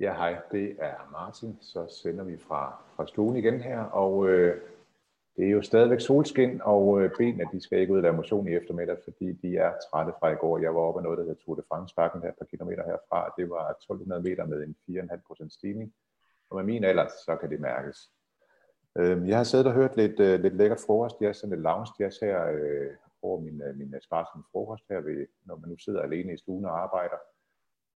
Ja, hej, det er Martin. Så sender vi fra, fra stuen igen her, og øh, det er jo stadigvæk solskin, og øh, benene de skal ikke ud af lave motion i eftermiddag, fordi de er trætte fra i går. Jeg var oppe af noget, der hedder Tour de France-bakken her et par kilometer herfra. Det var 1200 meter med en 4,5% stigning, og med min alder, så kan det mærkes. Øh, jeg har siddet og hørt lidt, øh, lidt lækkert frokost. Jeg er sådan lidt lounge jazz her øh, over min, øh, min øh, sparsomme frokost her, ved, når man nu sidder alene i stuen og arbejder.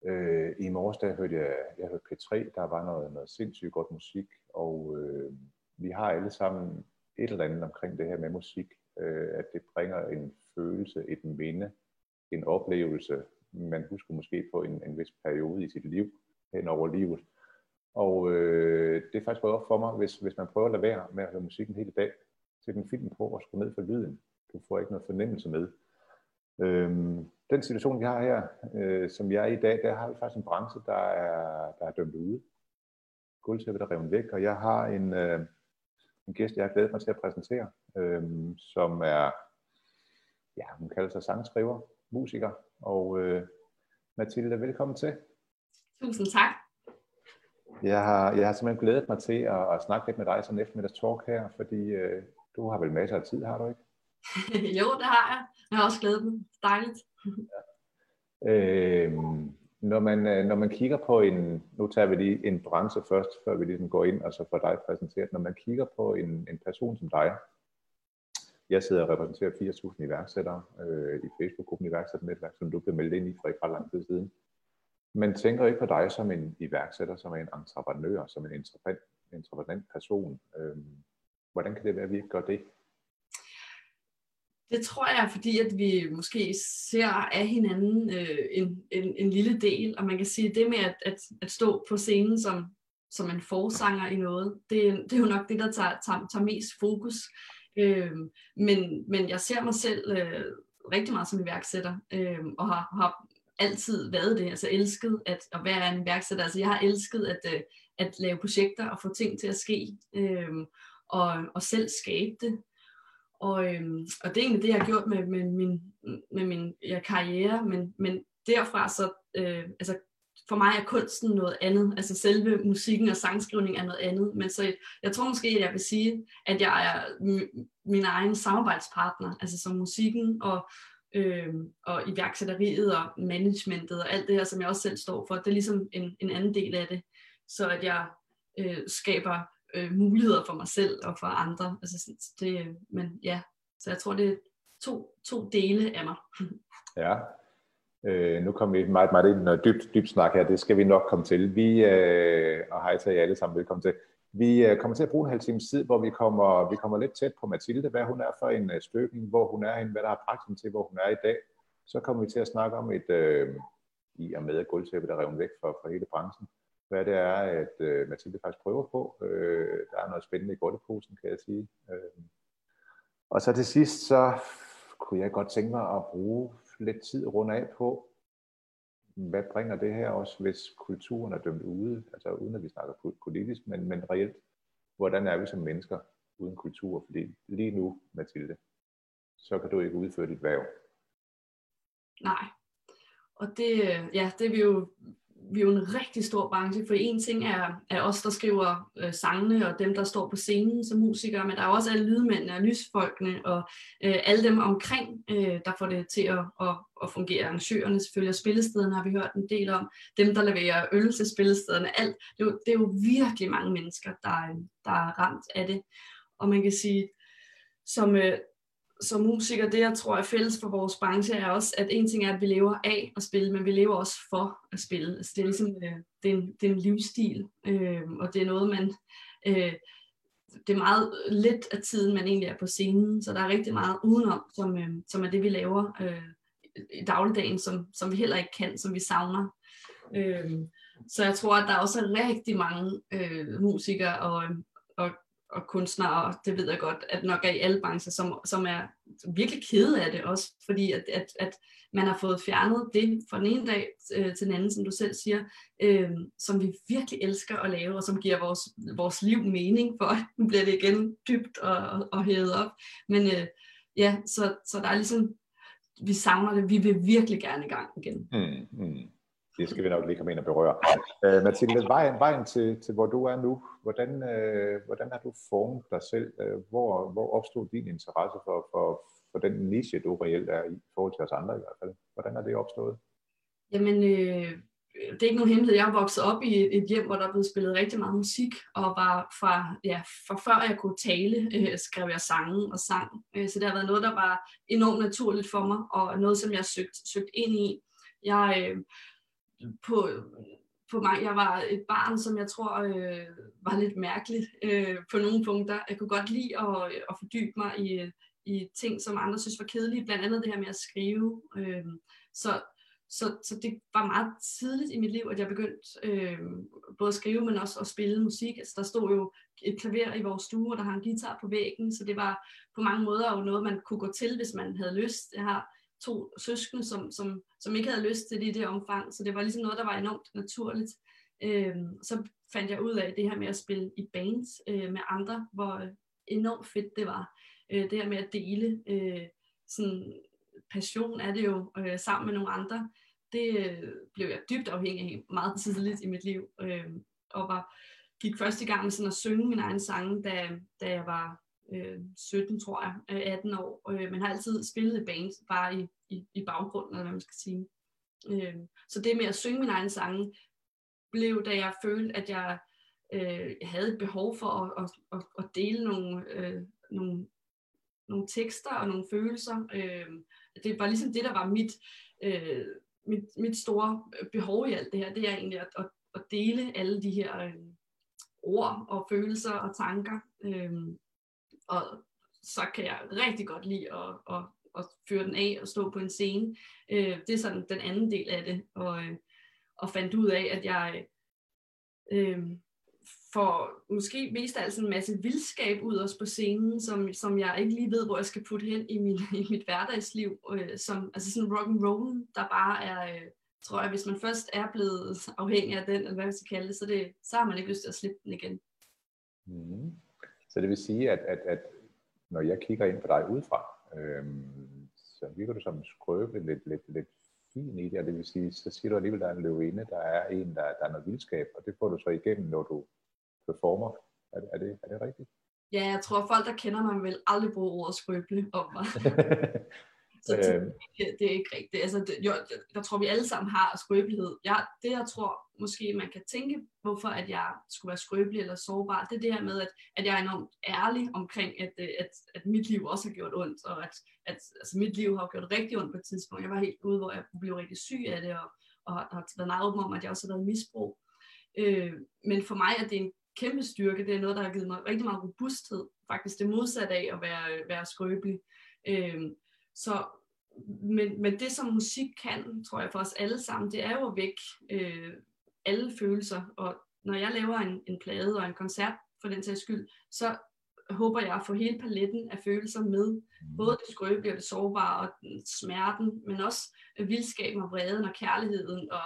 Øh, I morges der hørte jeg, jeg hørte P3, der var noget, noget sindssygt godt musik, og øh, vi har alle sammen et eller andet omkring det her med musik, øh, at det bringer en følelse, et minde, en oplevelse, man husker måske på en, en vis periode i sit liv, hen over livet. Og øh, det er faktisk gået op for mig, hvis, hvis man prøver at lade være med at høre musikken hele dag, sætte en film på og skrue ned for lyden. Du får ikke noget fornemmelse med. Øhm, den situation, vi har her, øh, som jeg er i dag, der har vi faktisk en branche, der er, der er dømt ude. Guldtæppet er revet væk, og jeg har en, øh, en gæst, jeg har glædet mig til at præsentere, øh, som er, ja, hun kalder sig sangskriver, musiker, og øh, Mathilde, velkommen til. Tusind tak. Jeg har, jeg har simpelthen glædet mig til at, at snakke lidt med dig sådan eftermiddags talk her, fordi øh, du har vel masser af tid, har du ikke? jo, det har jeg. Jeg har også glædet mig. Dejligt ja. øhm, når, man, øh, når man kigger på en, nu tager vi lige en branche først, før vi ligesom går ind og så får dig præsenteret. Når man kigger på en, en person som dig, jeg sidder og repræsenterer 4.000 iværksættere øh, i Facebook-gruppen Iværksætternetværk, som du blev meldt ind i for ikke ret lang tid siden. Man tænker ikke på dig som en iværksætter, som en entreprenør, som en entreprenant person. Øh, hvordan kan det være, at vi ikke gør det? Det tror jeg, fordi at vi måske ser af hinanden øh, en, en, en lille del, og man kan sige, det med at, at, at stå på scenen som, som en forsanger i noget, det, det er jo nok det, der tager, tager, tager mest fokus. Øh, men, men jeg ser mig selv øh, rigtig meget som iværksætter, øh, og har, har altid været det, altså elsket at, at være en iværksætter. Altså jeg har elsket at, øh, at lave projekter og få ting til at ske, øh, og, og selv skabe det. Og, øhm, og det er egentlig det, jeg har gjort med, med min, med min ja, karriere, men, men derfra så, øh, altså for mig er kunsten noget andet, altså selve musikken og sangskrivning er noget andet, men så jeg, tror måske, at jeg vil sige, at jeg er min egen samarbejdspartner, altså som musikken og, øh, og iværksætteriet og managementet og alt det her, som jeg også selv står for, det er ligesom en, en anden del af det, så at jeg øh, skaber øh, muligheder for mig selv og for andre. Altså, det, men ja, så jeg tror, det er to, to dele af mig. ja. Øh, nu kommer vi meget, meget ind i noget dybt, dybt snak her. Det skal vi nok komme til. Vi, øh, og hej til jer alle sammen, velkommen til. Vi øh, kommer til at bruge en halv times tid, hvor vi kommer, vi kommer lidt tæt på Mathilde, hvad hun er for en øh, støbning, hvor hun er henne, hvad der har bragt hende til, hvor hun er i dag. Så kommer vi til at snakke om et, øh, i og med at gulvtæppet er revet væk for, for hele branchen hvad det er, at øh, Mathilde faktisk prøver på. Øh, der er noget spændende i godteposen, kan jeg sige. Øh. Og så til sidst, så kunne jeg godt tænke mig at bruge lidt tid rundt af på, hvad bringer det her også, hvis kulturen er dømt ude, altså uden at vi snakker politisk, men, men reelt, hvordan er vi som mennesker uden kultur? Fordi lige nu, Mathilde, så kan du ikke udføre dit værv. Nej, og det, øh, ja, det er vi jo vi er jo en rigtig stor branche, for en ting er, er os, der skriver øh, sangene, og dem, der står på scenen som musikere, men der er også alle lydmændene og lysfolkene, og øh, alle dem omkring, øh, der får det til at, at, at fungere. Arrangørerne selvfølgelig, og spillestederne har vi hørt en del om. Dem, der leverer øl til spillestederne, alt. Det er, jo, det er jo virkelig mange mennesker, der, øh, der er ramt af det. Og man kan sige, som, øh, som musiker, det jeg tror er fælles for vores branche, er også, at en ting er, at vi lever af at spille, men vi lever også for at spille. Altså, det er ligesom, øh, det, er en, det er en livsstil, øh, og det er noget, man, øh, det er meget lidt af tiden, man egentlig er på scenen, så der er rigtig meget udenom, som, øh, som er det, vi laver øh, i dagligdagen, som, som vi heller ikke kan, som vi savner. Øh, så jeg tror, at der også er rigtig mange øh, musikere og, og og kunstnere, og det ved jeg godt, at nok er i alle brancher, som, som er virkelig kede af det også, fordi at, at, at man har fået fjernet det fra den ene dag øh, til den anden, som du selv siger, øh, som vi virkelig elsker at lave, og som giver vores, vores liv mening for, nu bliver det igen dybt og, og, og hævet op, men øh, ja, så, så der er ligesom, vi savner det, vi vil virkelig gerne i gang igen. Mm, mm det skal vi nok lige komme ind og berøre. Øh, Mathilde, vejen, vejen til, til hvor du er nu, hvordan, øh, hvordan har du formet dig selv? Øh, hvor, hvor opstod din interesse for, for, for den niche, du reelt er i, i forhold til os andre i hvert fald? Hvordan er det opstået? Jamen, øh, det er ikke nogen hemmelighed. Jeg er vokset op i et hjem, hvor der blev spillet rigtig meget musik, og var fra, ja, fra før jeg kunne tale, øh, skrev jeg sange og sang. Øh, så det har været noget, der var enormt naturligt for mig, og noget, som jeg søgte søgt, søgt ind i. Jeg, øh, på, på mig, jeg var et barn, som jeg tror øh, var lidt mærkeligt øh, på nogle punkter. Jeg kunne godt lide at, øh, at fordybe mig i, i ting, som andre synes var kedelige, blandt andet det her med at skrive. Øh, så så, så det var meget tidligt i mit liv, at jeg begyndte øh, både at skrive, men også at spille musik. Altså, der stod jo et klaver i vores stue, og der har en guitar på væggen, så det var på mange måder jo noget, man kunne gå til, hvis man havde lyst. Jeg har to søskende, som, som, som ikke havde lyst til det i det omfang, så det var ligesom noget, der var enormt naturligt. Øh, så fandt jeg ud af det her med at spille i bands øh, med andre, hvor enormt fedt det var. Øh, det her med at dele øh, sådan passion er det jo øh, sammen med nogle andre det øh, blev jeg dybt afhængig af meget tidligt i mit liv, øh, og var, gik først i gang med sådan at synge min egen sange, da, da jeg var øh, 17, tror jeg, 18 år, øh, men har altid spillet i band, bare i, i, i baggrunden, eller hvad man skal sige. Øh, så det med at synge min egen sange, blev, da jeg følte, at jeg øh, havde et behov for at, at, at, at dele nogle, øh, nogle, nogle tekster og nogle følelser. Øh, det var ligesom det, der var mit, øh, mit, mit store behov i alt det her, det er egentlig at, at, at dele alle de her øh, ord og følelser og tanker. Øh, og så kan jeg rigtig godt lide at, at, at føre den af og stå på en scene. Øh, det er sådan den anden del af det. Og, øh, og fandt ud af, at jeg øh, får måske mest altså en masse vildskab ud også på scenen, som, som jeg ikke lige ved, hvor jeg skal putte hen i, min, i mit hverdagsliv. Øh, som, altså sådan rock and roll, der bare er, øh, tror jeg, hvis man først er blevet afhængig af den, eller hvad man skal kalde det, så, det, så har man ikke lyst til at slippe den igen. Mm. Så det vil sige, at, at, at når jeg kigger ind på dig udefra, øh, så virker du som skrøbe lidt, lidt, lidt fin i det, og det vil sige, så siger du alligevel, at der er en løvinde, der er en, der, der er noget vildskab, og det får du så igennem, når du performer. Er, er, det, er det rigtigt? Ja, jeg tror, at folk, der kender mig, vil aldrig bruge ordet skrøbelig om mig. så det, øhm. det er ikke rigtigt. Altså, det, jo, jeg tror, vi alle sammen har skrøbelighed. Jeg, det, jeg tror måske, man kan tænke, hvorfor at jeg skulle være skrøbelig eller sårbar, det er det her med, at, at jeg er enormt ærlig omkring, at, at, at mit liv også har gjort ondt, og at, at altså, mit liv har gjort rigtig ondt på et tidspunkt. Jeg var helt ude, hvor jeg blev rigtig syg af det, og, og har været meget åben om, at jeg også har været misbrug. Øh, men for mig er det en kæmpe styrke. Det er noget, der har givet mig rigtig meget robusthed. Faktisk det modsatte af at være, være skrøbelig. Øhm, så, men, men det, som musik kan, tror jeg for os alle sammen, det er jo at vække øh, alle følelser. Og når jeg laver en, en plade og en koncert, for den sags skyld, så håber jeg at få hele paletten af følelser med. Mm. Både det skrøbelige og det sårbare og smerten, men også vildskaben og vreden og kærligheden og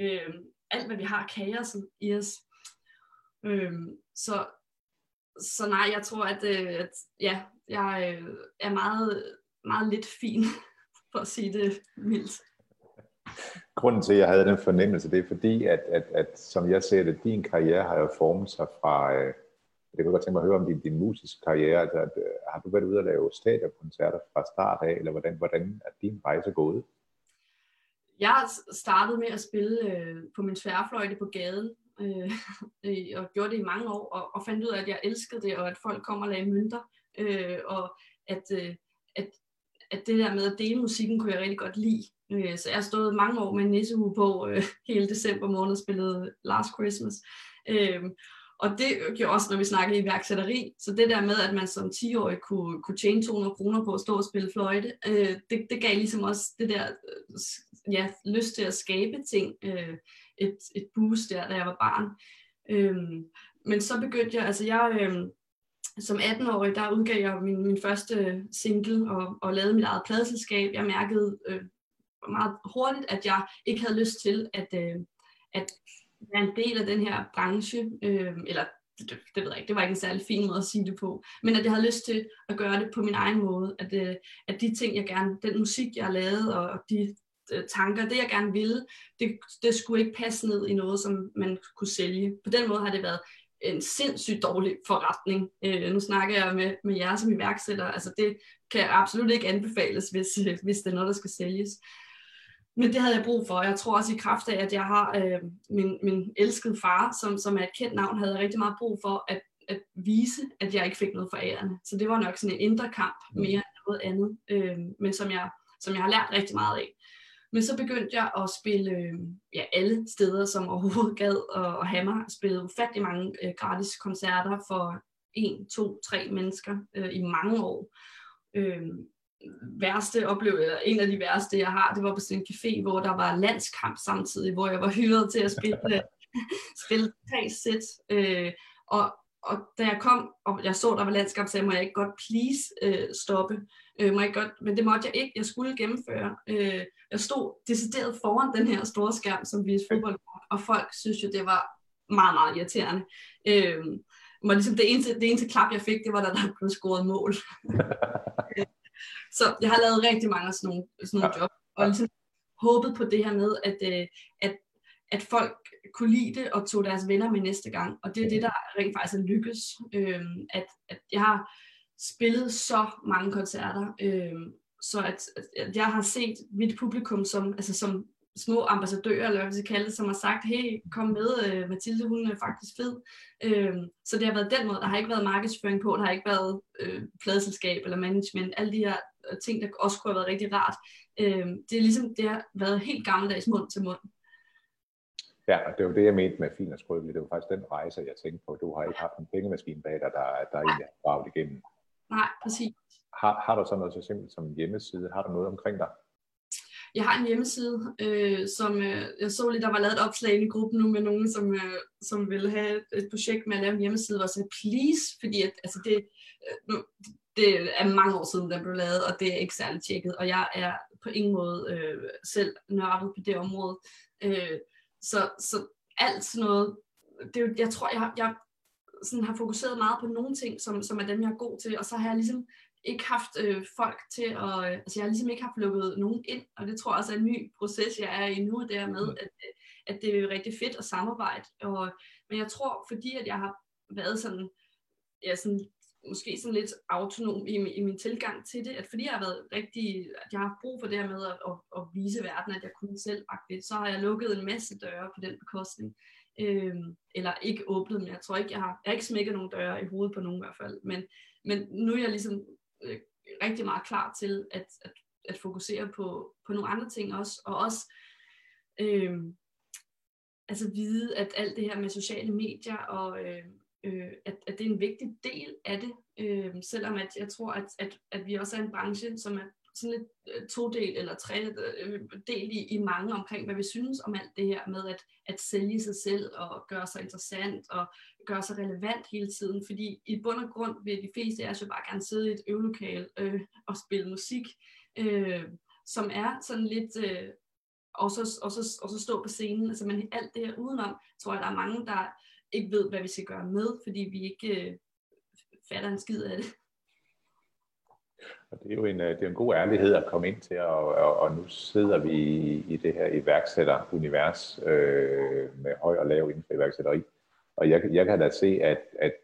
øh, alt, hvad vi har kaosen i os. Øhm, så, så nej, jeg tror, at, øh, at ja, jeg øh, er meget, meget lidt fin, for at sige det mildt. Grunden til, at jeg havde den fornemmelse, det er fordi, at, at, at som jeg ser det, din karriere har jo formet sig fra, øh, det kunne godt tænke mig at høre om din, din musiske karriere, altså at, øh, har du været ude at lave stadionkoncerter fra start af, eller hvordan, hvordan er din rejse gået? Jeg startede med at spille øh, på min tværfløjte på gaden, øh, og gjorde det i mange år, og, og fandt ud af, at jeg elskede det, og at folk kom og lagde mønter, øh, og at, øh, at, at det der med at dele musikken, kunne jeg rigtig godt lide. Øh, så jeg har stået mange år med en nissehue på øh, hele december måned og spillet Last Christmas. Øh, og det gjorde også, når vi snakkede iværksætteri, så det der med, at man som 10-årig kunne, kunne tjene 200 kroner på at stå og spille fløjte, øh, det, det gav ligesom også det der øh, ja, lyst til at skabe ting. Øh, et, et boost der, da jeg var barn. Øh, men så begyndte jeg, altså jeg, Øh, som 18-årig, der udgav jeg min, min første øh, single og, og lavede mit eget pladeselskab. Jeg mærkede øh, meget hurtigt, at jeg ikke havde lyst til at, øh, at være en del af den her branche, øh, eller det, det ved jeg ikke, det var ikke en særlig fin måde at sige det på, men at jeg havde lyst til at gøre det på min egen måde, at, øh, at de ting, jeg gerne, den musik, jeg lavede, og de øh, tanker, det jeg gerne ville, det, det skulle ikke passe ned i noget, som man kunne sælge. På den måde har det været en sindssygt dårlig forretning. Øh, nu snakker jeg med, med jer som iværksætter, altså det kan absolut ikke anbefales, hvis, hvis det er noget, der skal sælges. Men det havde jeg brug for. Jeg tror også i kraft af, at jeg har øh, min, min elskede far, som, som er et kendt navn, havde jeg rigtig meget brug for at, at vise, at jeg ikke fik noget for ærende. Så det var nok sådan en indre kamp mm. mere end noget andet, øh, men som jeg, som jeg har lært rigtig meget af. Men så begyndte jeg at spille øh, ja, alle steder, som overhovedet gad at, at have mig. Jeg spillede ufattelig mange øh, gratis koncerter for en, to, tre mennesker øh, i mange år. Øh, værste oplevelse, en af de værste, jeg har, det var på sådan en café, hvor der var landskamp samtidig, hvor jeg var hyret til at spille, spille tre sæt. Øh, og, og da jeg kom, og jeg så, der var landskamp, sagde jeg, må jeg ikke godt please øh, stoppe? Øh, må jeg godt, men det måtte jeg ikke, jeg skulle gennemføre. Øh, jeg stod decideret foran den her store skærm, som viste fodbold, og folk synes jo, det var meget, meget irriterende. Øh, var ligesom det eneste, det eneste klap, jeg fik, det var, da der blev scoret mål. Så jeg har lavet rigtig mange sådan nogle, sådan nogle ja. job, og ligesom håbet på det her med, at, øh, at, at folk kunne lide det og tog deres venner med næste gang. Og det er det, der rent faktisk er lykkes. Øhm, at, at jeg har spillet så mange koncerter, øhm, så at, at jeg har set mit publikum som, altså som små ambassadører, eller hvad vi skal kalde det, som har sagt, hey, kom med, uh, Mathilde, hun er faktisk fed. Uh, så det har været den måde, der har ikke været markedsføring på, der har ikke været uh, pladeselskab eller management, alle de her uh, ting, der også kunne have været rigtig rart. Uh, det er ligesom, det har været helt gammeldags mund til mund. Ja, og det var det, jeg mente med fin og skrøbelig. Det var faktisk den rejse, jeg tænkte på. Du har ikke haft en pengemaskine bag dig, der, der egentlig har braget igennem. Nej, præcis. Har, har du så noget så simpelt som en hjemmeside? Har du noget omkring dig? Jeg har en hjemmeside, øh, som øh, jeg så lige, der var lavet et opslag i gruppen nu med nogen, som, øh, som ville have et projekt med at lave en hjemmeside, og så please, fordi at, altså det, øh, det er mange år siden, den blev lavet, og det er ikke særlig tjekket, og jeg er på ingen måde øh, selv nørdet på det område. Øh, så, så alt sådan noget, det, jeg tror, jeg, jeg sådan har fokuseret meget på nogle ting, som, som er dem, jeg er god til, og så har jeg ligesom ikke haft øh, folk til at, øh, altså jeg har ligesom ikke haft lukket nogen ind, og det tror jeg også er en ny proces, jeg er i nu, dermed, mm. at, at det er rigtig fedt at samarbejde, og, men jeg tror, fordi at jeg har været sådan, ja, sådan måske sådan lidt autonom i, i min tilgang til det, at fordi jeg har været rigtig, at jeg har haft brug for det her med at, at, at vise verden, at jeg kunne selv så har jeg lukket en masse døre på den bekostning. Øhm, eller ikke åbnet, men jeg tror ikke, jeg har, jeg har ikke smækket nogen døre i hovedet på nogen i hvert fald, men, men nu er jeg ligesom øh, rigtig meget klar til at, at, at fokusere på, på nogle andre ting også, og også øh, altså vide, at alt det her med sociale medier, og øh, øh, at, at det er en vigtig del af det, øh, selvom at jeg tror, at, at, at vi også er en branche, som er sådan lidt øh, to-del eller tre-del øh, i, i mange omkring, hvad vi synes om alt det her med at, at sælge sig selv og gøre sig interessant og gøre sig relevant hele tiden. Fordi i bund og grund vil de fleste af os jo bare gerne sidde i et øvelokale øh, og spille musik, øh, som er sådan lidt... Øh, og så, og, så, og så stå på scenen. Altså, men alt det her udenom, tror jeg, der er mange, der ikke ved, hvad vi skal gøre med, fordi vi ikke øh, fatter en skid af det. Og det er jo en, øh, det er en god ærlighed at komme ind til, og, og, og nu sidder vi i, i det her iværksætterunivers øh, med høj og lav inden for iværksætteri. Og jeg, jeg kan da se, at, at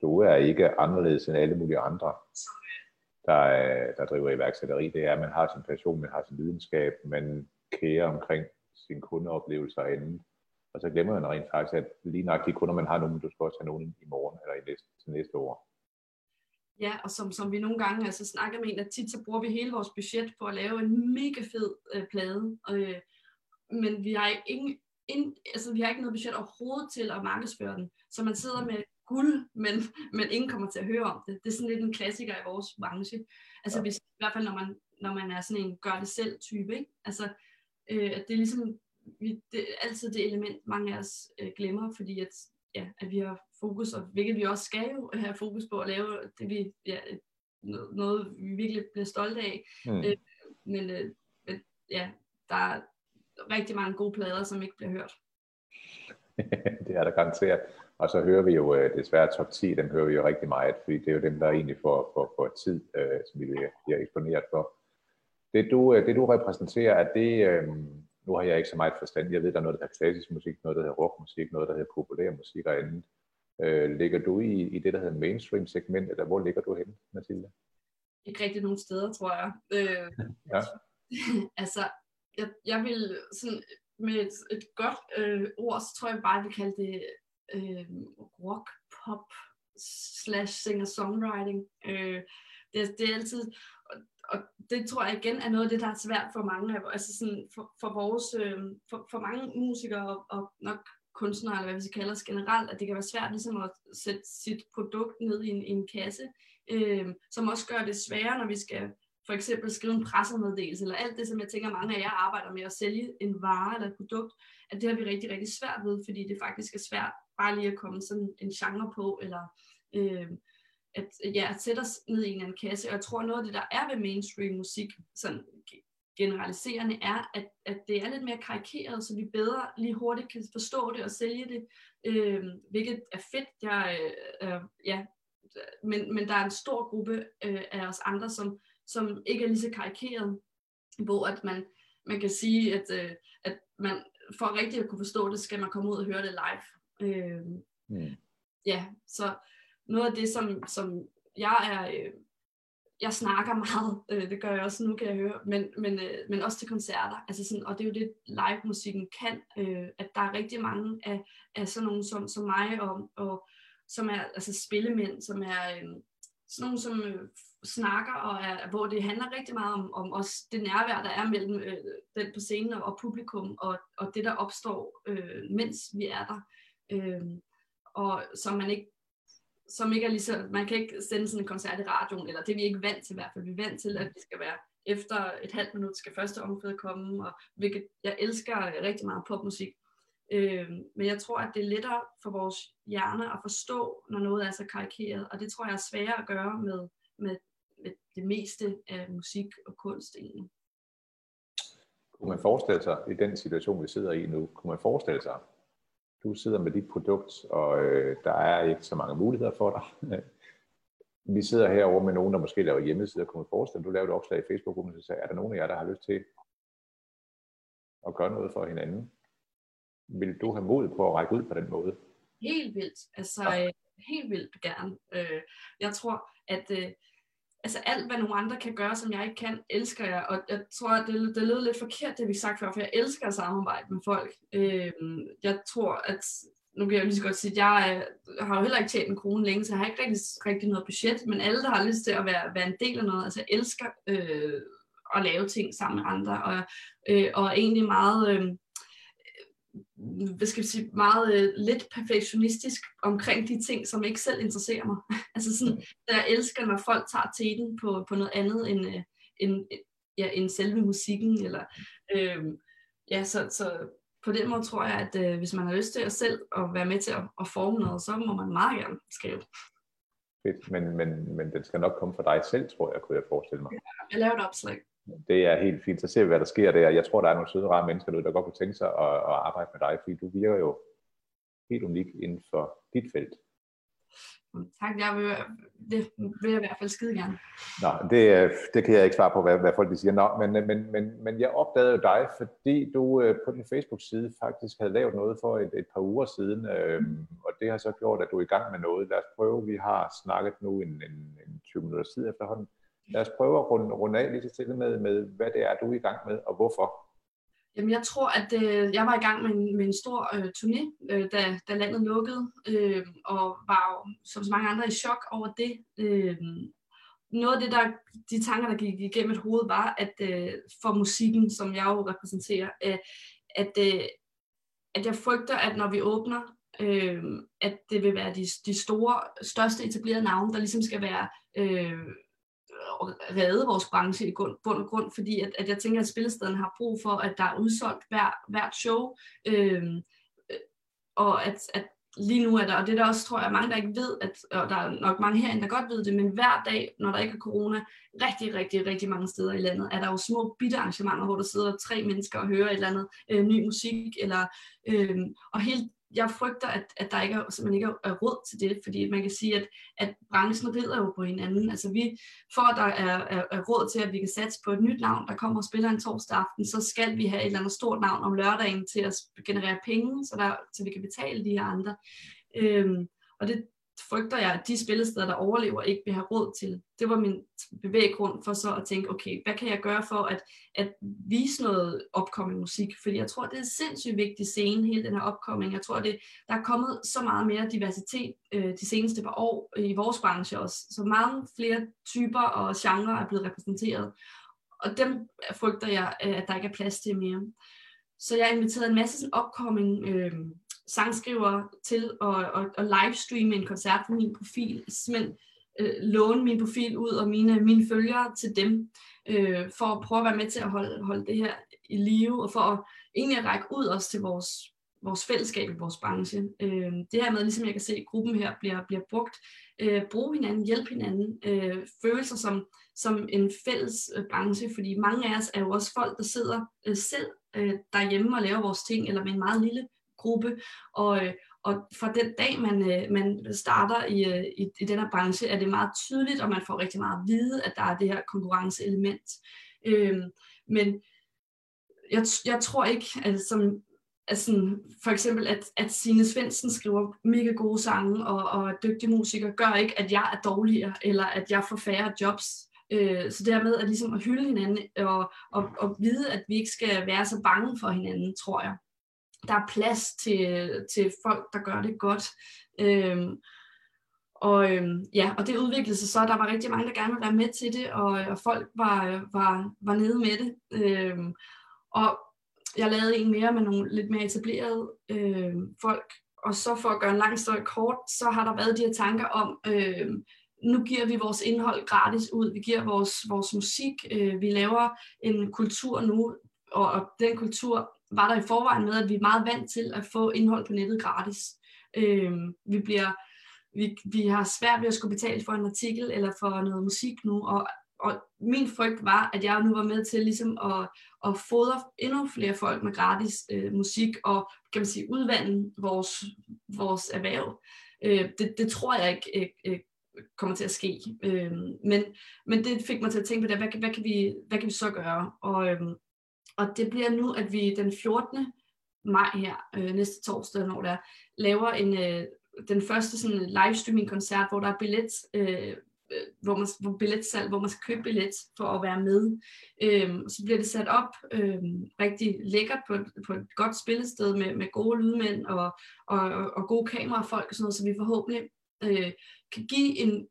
du er ikke anderledes end alle mulige andre, der, øh, der driver iværksætteri. Det er, at man har sin passion, man har sin videnskab, man kærer omkring sin kundeoplevelser og andet. Og så glemmer man rent faktisk, at lige nok de kunder, man har nu, du skal også have nogen i morgen eller i næste, til næste år. Ja, og som, som vi nogle gange altså, snakker med en, at tit så bruger vi hele vores budget på at lave en mega fed øh, plade, øh, men vi har, ingen, ind, altså, vi har ikke noget budget overhovedet til at markedsføre den, så man sidder med guld, men, men ingen kommer til at høre om det. Det er sådan lidt en klassiker i vores branche. Altså ja. hvis, i hvert fald når man, når man er sådan en gør det selv type, ikke? Altså, øh, at det er ligesom vi, det er altid det element, mange af os øh, glemmer, fordi at, ja, at vi har fokus, og hvilket vi også skal jo have fokus på at lave det, vi, ja, noget, noget, vi virkelig bliver stolte af. Mm. Øh, men øh, ja, der er rigtig mange gode plader, som ikke bliver hørt. det er der garanteret. Og så hører vi jo øh, desværre top 10, dem hører vi jo rigtig meget, fordi det er jo dem, der egentlig får, får, får tid, øh, som vi bliver eksponeret for. det du, det du repræsenterer, er det, øh, nu har jeg ikke så meget forstand, jeg ved, der er noget, der hedder klassisk musik, noget, der hedder rockmusik, noget, der hedder populær musik og andet. Øh, ligger du i, i det, der hedder mainstream segment, eller hvor ligger du henne, Mathilde? Ikke rigtig nogen steder, tror jeg. Øh, ja. altså, jeg, jeg vil sådan, med et, et godt øh, ord, så tror jeg bare, at vi kalder det øh, rock, pop, slash singer-songwriting. Øh, det, det er altid, og, det tror jeg igen er noget af det, der er svært for mange, altså sådan for, for vores, øh, for, for mange musikere og, og nok kunstnere, eller hvad vi skal kalde os generelt, at det kan være svært ligesom at sætte sit produkt ned i en, i en kasse, øh, som også gør det sværere, når vi skal for eksempel skrive en pressemeddelelse, eller alt det, som jeg tænker mange af jer arbejder med at sælge en vare eller et produkt, at det har vi rigtig, rigtig svært ved, fordi det faktisk er svært bare lige at komme sådan en genre på, eller øh, at, ja, at sætte os ned i en eller anden kasse. Og jeg tror, noget af det, der er ved mainstream musik, sådan generaliserende, er, at, at det er lidt mere karikeret, så vi bedre lige hurtigt kan forstå det og sælge det, øh, hvilket er fedt. Jeg, øh, øh, ja, men, men der er en stor gruppe øh, af os andre, som, som ikke er lige så karikeret, hvor at man, man kan sige, at, øh, at man for rigtig at kunne forstå det, skal man komme ud og høre det live. Øh, mm. Ja, så noget af det, som, som jeg er... Øh, jeg snakker meget, øh, det gør jeg også nu, kan jeg høre, men, men, øh, men også til koncerter. Altså sådan, og det er jo det, live-musikken kan, øh, at der er rigtig mange af, af sådan nogle som, som mig, og, og som er altså spillemænd, som er øh, sådan nogle, som øh, snakker, og er, hvor det handler rigtig meget om, om også det nærvær, der er mellem øh, den på scenen og, og publikum, og, og det, der opstår, øh, mens vi er der. Øh, og som man ikke som ikke er lige så, man kan ikke sende sådan en koncert i radioen, eller det er vi ikke vant til i hvert fald. Vi er vant til, at det skal være efter et halvt minut skal første omkvæd komme, og hvilket jeg elsker rigtig meget popmusik. Øh, men jeg tror, at det er lettere for vores hjerner at forstå, når noget er så karikeret, og det tror jeg er sværere at gøre med, med, med det meste af musik og kunst egentlig. Kunne man forestille sig, i den situation, vi sidder i nu, kunne man forestille sig, du sidder med dit produkt, og øh, der er ikke så mange muligheder for dig. Vi sidder herovre med nogen, der måske laver hjemmesider. Kunne man forestille du lavede et opslag i Facebook-gruppen, så er der nogen af jer, der har lyst til at gøre noget for hinanden? Vil du have mod på at række ud på den måde? Helt vildt. Altså, ja. Helt vildt gerne. Øh, jeg tror, at øh, altså alt, hvad nogle andre kan gøre, som jeg ikke kan, elsker jeg. Og jeg tror, at det, det lød lidt forkert, det vi sagt før, for jeg elsker at samarbejde med folk. Øh, jeg tror, at nu kan jeg lige så godt sige, at jeg øh, har jo heller ikke tjent en krone længe, så jeg har ikke rigtig, rigtig noget budget, men alle, der har lyst til at være, være en del af noget, altså jeg elsker øh, at lave ting sammen med andre, og, øh, og egentlig meget... Øh, hvad skal vi sige, meget øh, lidt perfektionistisk omkring de ting, som ikke selv interesserer mig. altså sådan, jeg elsker, når folk tager teten på, på noget andet end, øh, end, ja, end selve musikken. Eller, øh, ja, så, så på den måde tror jeg, at øh, hvis man har lyst til at selv at være med til at, at forme noget, så må man meget gerne skrive. Fedt, men, men, men den skal nok komme fra dig selv, tror jeg, kunne jeg forestille mig. Ja, jeg laver et opslag det er helt fint. Så ser vi, hvad der sker der. Jeg tror, der er nogle søde, rare mennesker der godt kunne tænke sig at, at arbejde med dig, fordi du virker jo helt unik inden for dit felt. Tak, jeg vil, det vil jeg i hvert fald skide gerne. Nå, det, det kan jeg ikke svare på, hvad, hvad folk de siger. Nå, men, men, men, men jeg opdagede jo dig, fordi du øh, på din Facebook-side faktisk havde lavet noget for et, et par uger siden, øh, og det har så gjort, at du er i gang med noget. Lad os prøve, vi har snakket nu en, en, en 20 minutter tid efterhånden. Lad os prøve at runde, runde af lige til med, med, hvad det er, du er i gang med, og hvorfor. Jamen, jeg tror, at øh, jeg var i gang med en, med en stor øh, turné, øh, da, da landet lukkede, øh, og var jo, som så mange andre i chok over det. Øh, noget af det, der, de tanker, der gik igennem et hoved, var, at øh, for musikken, som jeg jo repræsenterer, øh, at, øh, at jeg frygter, at når vi åbner, øh, at det vil være de, de store, største etablerede navne, der ligesom skal være øh, redde vores branche i bund og grund, fordi at, at jeg tænker, at spillestederne har brug for, at der er udsolgt hver, hvert show, øhm, øh, og at, at lige nu er der, og det er der også, tror jeg, mange, der ikke ved, at, og der er nok mange herinde, der godt ved det, men hver dag, når der ikke er corona, rigtig, rigtig, rigtig mange steder i landet, er der jo små bitte arrangementer, hvor der sidder tre mennesker og hører et eller andet øh, ny musik, eller, øh, og hele jeg frygter, at, at der ikke er, simpelthen ikke er råd til det, fordi man kan sige, at, at branchen rider jo på hinanden. Altså vi, for at der er, er, er råd til, at vi kan satse på et nyt navn, der kommer og spiller en torsdag aften, så skal vi have et eller andet stort navn om lørdagen til at generere penge, så, der, så vi kan betale de her andre. Øhm, og det, frygter jeg, at de spillesteder, der overlever, ikke vil have råd til. Det var min bevæggrund for så at tænke, okay, hvad kan jeg gøre for at, at vise noget opkommende musik? Fordi jeg tror, det er en sindssygt vigtig scene, hele den her opkomming. Jeg tror, det, der er kommet så meget mere diversitet øh, de seneste par år i vores branche også. Så mange flere typer og genrer er blevet repræsenteret. Og dem frygter jeg, øh, at der ikke er plads til mere. Så jeg har inviteret en masse sådan opkomming øh, sangskriver til at, at, at livestreame en koncert på min profil, simpelthen øh, låne min profil ud og mine, mine følgere til dem, øh, for at prøve at være med til at holde, holde det her i live, og for at egentlig at række ud også til vores, vores fællesskab i vores branche. Øh, det her med, ligesom jeg kan se, at gruppen her bliver, bliver brugt, øh, bruge hinanden, hjælpe hinanden, øh, følelser som, som en fælles øh, branche, fordi mange af os er jo også folk, der sidder øh, selv øh, derhjemme og laver vores ting, eller med en meget lille gruppe, og, øh, og fra den dag, man, øh, man starter i, øh, i, i den her branche, er det meget tydeligt, og man får rigtig meget at vide, at der er det her konkurrenceelement. Øhm, men jeg, jeg tror ikke, at som, altså, for eksempel, at, at Signe Svendsen skriver mega gode sange og, og er dygtig musiker, gør ikke, at jeg er dårligere, eller at jeg får færre jobs. Øh, så dermed at, ligesom at hylde hinanden og, og, og vide, at vi ikke skal være så bange for hinanden, tror jeg der er plads til, til folk, der gør det godt. Øhm, og øhm, ja, og det udviklede sig så, der var rigtig mange, der gerne ville være med til det, og, og folk var, var, var nede med det. Øhm, og jeg lavede en mere med nogle lidt mere etablerede øhm, folk, og så for at gøre en lang historie kort, så har der været de her tanker om, øhm, nu giver vi vores indhold gratis ud, vi giver vores, vores musik, øh, vi laver en kultur nu, og, og den kultur var der i forvejen med, at vi er meget vant til at få indhold på nettet gratis. Øh, vi bliver vi, vi har svært ved at skulle betale for en artikel eller for noget musik nu, og, og min frygt var, at jeg nu var med til ligesom at, at fodre endnu flere folk med gratis øh, musik og kan man sige udvande vores, vores erhverv. Øh, det, det tror jeg ikke øh, øh kommer til at ske. Øh, men, men det fik mig til at tænke på det, hvad, hvad, kan, vi, hvad kan vi så gøre? Og, øh, og det bliver nu, at vi den 14. maj her, øh, næste torsdag, når der laver en, øh, den første sådan livestreaming-koncert, hvor der er billet, øh, øh hvor man, hvor billetsalg, hvor man skal købe billet for at være med. Øhm, så bliver det sat op øh, rigtig lækkert på, på et godt spillested med, med gode lydmænd og, og, og gode kamerafolk og sådan noget, så vi forhåbentlig øh, kan give en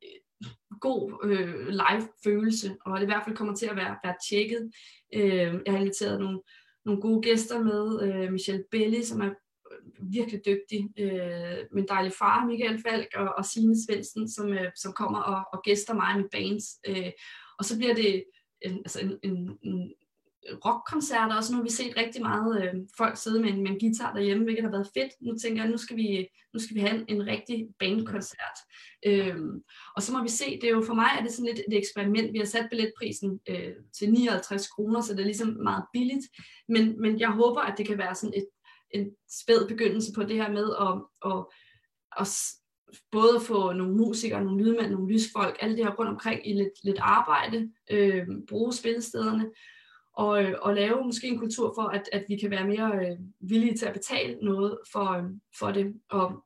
god øh, live-følelse, og det i hvert fald kommer til at være, være tjekket. Øh, jeg har inviteret nogle, nogle gode gæster med, øh, Michelle Belli, som er virkelig dygtig, øh, min dejlige far, Michael Falk, og, og Signe Svendsen, som, øh, som kommer og, og gæster mig med bands. Øh, og så bliver det en, altså en, en, en rockkoncerter også. Nu noget. vi set rigtig meget øh, folk sidde med en, med en guitar derhjemme, hvilket har været fedt. Nu tænker jeg, nu skal vi, nu skal vi have en, en rigtig bandkoncert. Øhm, og så må vi se, det er jo for mig er det sådan lidt et eksperiment. Vi har sat billetprisen øh, til 59 kroner, så det er ligesom meget billigt. Men, men jeg håber, at det kan være sådan et, en spæd begyndelse på det her med at, at, at både at få nogle musikere, nogle lydmænd, nogle lysfolk, alle det her rundt omkring i lidt, lidt arbejde, øh, bruge spillestederne, og, øh, og lave måske en kultur for, at, at vi kan være mere øh, villige til at betale noget for, øh, for det. Og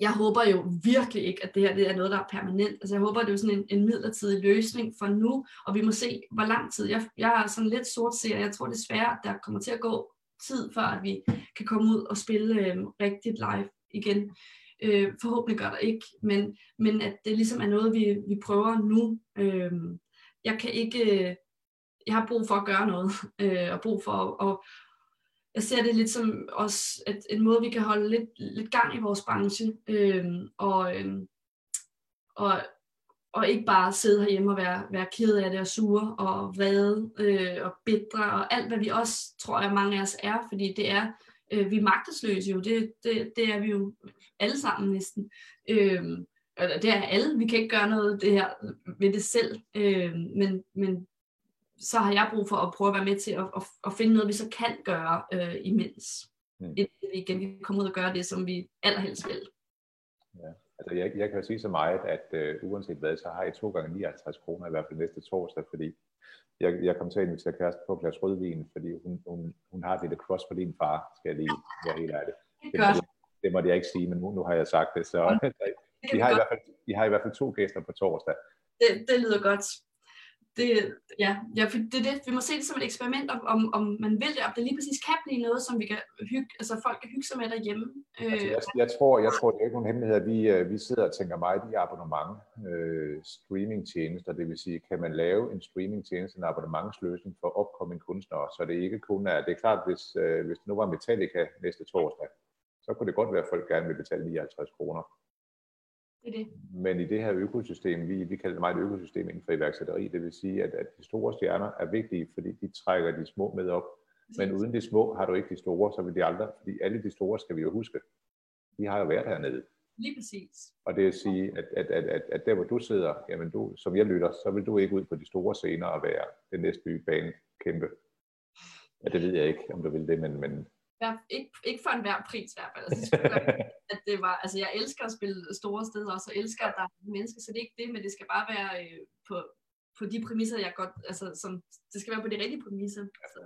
jeg håber jo virkelig ikke, at det her det er noget, der er permanent. Altså jeg håber, det er sådan en, en midlertidig løsning for nu, og vi må se, hvor lang tid. Jeg, jeg er sådan lidt sort ser. Jeg tror desværre, at der kommer til at gå tid, før at vi kan komme ud og spille øh, rigtigt live igen. Øh, forhåbentlig gør der ikke, men, men at det ligesom er noget, vi, vi prøver nu. Øh, jeg kan ikke øh, jeg har brug for at gøre noget, øh, og brug for at, og jeg ser det lidt som også at en måde, vi kan holde lidt, lidt gang i vores branche, øh, og, øh, og, og ikke bare sidde herhjemme og være, være ked af det og sure og vrede øh, og bedre og alt, hvad vi også tror jeg mange af os er, fordi det er, øh, vi er magtesløse jo, det, det, det er vi jo alle sammen næsten. Øh, det er alle, vi kan ikke gøre noget det her ved det selv, øh, men, men så har jeg brug for at prøve at være med til at, at, at finde noget, vi så kan gøre øh, imens. mm. indtil vi igen kan komme ud og gøre det, som vi allerhelst vil. Ja. Altså jeg, jeg kan jo sige så meget, at uh, uanset hvad, så har jeg to gange 59 kroner i hvert fald næste torsdag, fordi jeg, jeg kom til at invitere kæresten på glas rødvin, fordi hun, hun, hun har et lille cross for din far, skal jeg lige være helt ærlig. Det, det, det måtte jeg ikke sige, men nu, nu har jeg sagt det, så vi har, i hvert fald, vi har i hvert fald to gæster på torsdag. Det, det lyder godt det, ja, ja, for det, det, vi må se det som et eksperiment, om, om, man vil det, om det lige præcis kan blive noget, som vi kan hygge, altså folk kan hygge sig med derhjemme. Øh. Altså, jeg, jeg, tror, jeg tror, det er ikke nogen hemmelighed, at vi, øh, vi sidder og tænker meget i abonnement øh, streamingtjenester, det vil sige, kan man lave en streamingtjeneste, en abonnementsløsning for opkommende kunstnere, så det ikke kun er, det er klart, hvis, øh, hvis det nu var Metallica næste torsdag, så kunne det godt være, at folk gerne vil betale 59 kroner. Det er det. Men i det her økosystem, vi, vi kalder det meget et økosystem inden for iværksætteri, det vil sige, at, at de store stjerner er vigtige, fordi de trækker de små med op. Men uden de små har du ikke de store, så vil de aldrig, fordi alle de store skal vi jo huske. De har jo været hernede. Lige præcis. Og det vil sige, at, at, at, at, at der hvor du sidder, jamen du, som jeg lytter, så vil du ikke ud på de store scener og være den næste nye bane kæmpe. Ja, det ved jeg ikke, om du vil det, men, men ikke, ikke for enhver pris i hvert fald. Altså, at det var, altså, jeg elsker at spille store steder, og så elsker, at der er mennesker, så det er ikke det, men det skal bare være øh, på, på de præmisser, jeg godt, altså, som, det skal være på de rigtige præmisser. Så.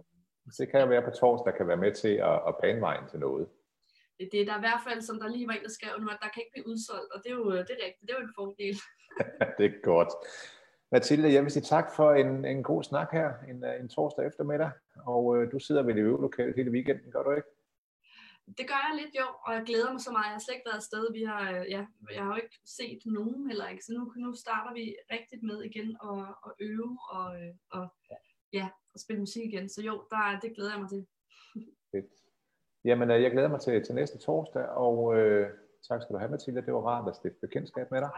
Det kan jo være på torsdag, der kan være med til at, at bane vejen til noget. Det, det der i hvert fald, som der lige var en, der skrev at der kan ikke blive udsolgt, og det er jo det er rigtigt, det er jo en fordel. det er godt. Mathilde, jeg vil sige tak for en, en god snak her, en, en torsdag eftermiddag, og øh, du sidder ved det øvelokale hele weekenden, gør du ikke? Det gør jeg lidt jo, og jeg glæder mig så meget. Jeg har slet ikke været afsted. Vi har, øh, ja, jeg har jo ikke set nogen heller ikke, så nu, nu starter vi rigtigt med igen og, og øve og, øh, og, ja, og spille musik igen. Så jo, der, det glæder jeg mig til. Fedt. Jamen, øh, jeg glæder mig til, til næste torsdag, og øh, tak skal du have, Mathilde. Det var rart at stifte bekendtskab med dig.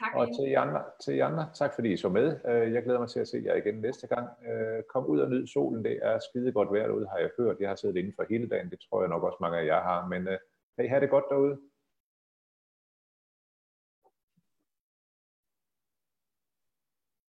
Tak. Og til andre, til jer andre, tak fordi I så med. Øh, jeg glæder mig til at se jer igen næste gang. Øh, kom ud og nyd solen. Det er skide godt vejr derude, har jeg hørt. Jeg har siddet inden for hele dagen. Det tror jeg nok også mange af jer har. Men øh, hey, have det godt derude.